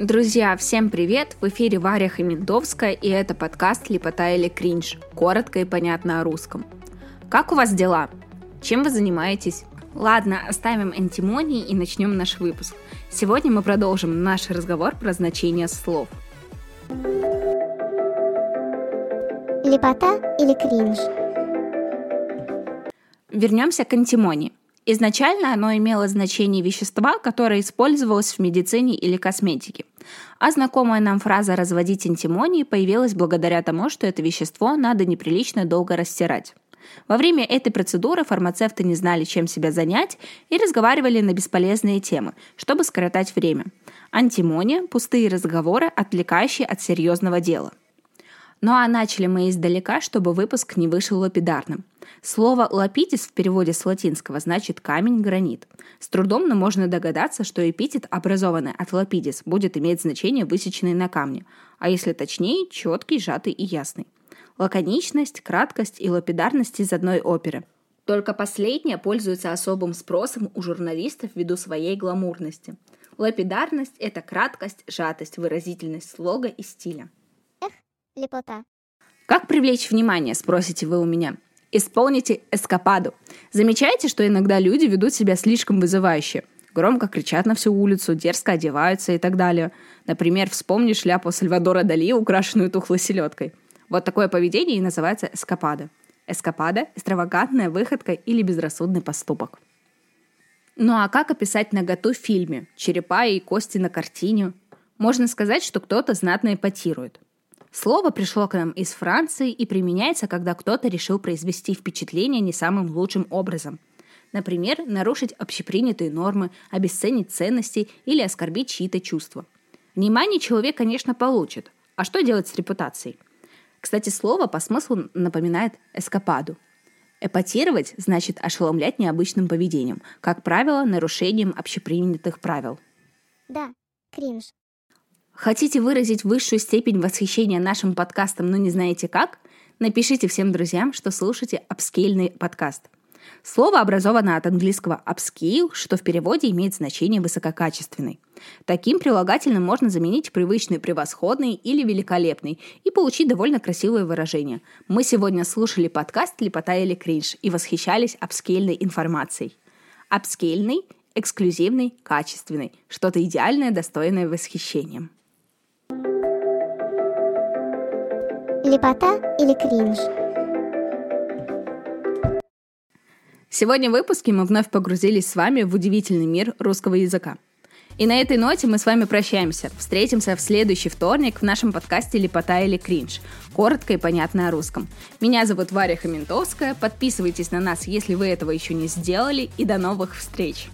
Друзья, всем привет! В эфире Варя Хаминдовская, и это подкаст «Лепота или кринж», коротко и понятно о русском. Как у вас дела? Чем вы занимаетесь? Ладно, оставим антимонии и начнем наш выпуск. Сегодня мы продолжим наш разговор про значение слов. Лепота или кринж? Вернемся к антимонии. Изначально оно имело значение вещества, которое использовалось в медицине или косметике. А знакомая нам фраза «разводить антимонии» появилась благодаря тому, что это вещество надо неприлично долго растирать. Во время этой процедуры фармацевты не знали, чем себя занять, и разговаривали на бесполезные темы, чтобы скоротать время. Антимония – пустые разговоры, отвлекающие от серьезного дела. Ну а начали мы издалека, чтобы выпуск не вышел лапидарным. Слово «лапидис» в переводе с латинского значит «камень-гранит». С трудом, но можно догадаться, что эпитет, образованный от лапидис, будет иметь значение высеченный на камне, а если точнее, четкий, сжатый и ясный. Лаконичность, краткость и лапидарность из одной оперы. Только последняя пользуется особым спросом у журналистов ввиду своей гламурности. Лапидарность – это краткость, сжатость, выразительность слога и стиля – лепота. Как привлечь внимание, спросите вы у меня? Исполните эскападу. Замечаете, что иногда люди ведут себя слишком вызывающе? Громко кричат на всю улицу, дерзко одеваются и так далее. Например, вспомни шляпу Сальвадора Дали, украшенную тухлой селедкой. Вот такое поведение и называется эскапада. Эскапада – экстравагантная выходка или безрассудный поступок. Ну а как описать наготу в фильме? Черепа и кости на картине? Можно сказать, что кто-то знатно эпатирует – Слово пришло к нам из Франции и применяется, когда кто-то решил произвести впечатление не самым лучшим образом. Например, нарушить общепринятые нормы, обесценить ценности или оскорбить чьи-то чувства. Внимание человек, конечно, получит. А что делать с репутацией? Кстати, слово по смыслу напоминает эскападу. Эпатировать значит ошеломлять необычным поведением, как правило, нарушением общепринятых правил. Да, кринж. Хотите выразить высшую степень восхищения нашим подкастом, но не знаете как? Напишите всем друзьям, что слушаете апскейльный подкаст. Слово образовано от английского upscale, что в переводе имеет значение высококачественный. Таким прилагательным можно заменить привычный превосходный или великолепный и получить довольно красивое выражение. Мы сегодня слушали подкаст «Лепота или кринж» и восхищались апскейльной информацией. Апскейльный, эксклюзивный, качественный, что-то идеальное, достойное восхищения. Лепота или кринж? Сегодня в выпуске мы вновь погрузились с вами в удивительный мир русского языка. И на этой ноте мы с вами прощаемся. Встретимся в следующий вторник в нашем подкасте «Лепота или кринж». Коротко и понятно о русском. Меня зовут Варя Хаментовская. Подписывайтесь на нас, если вы этого еще не сделали. И до новых встреч!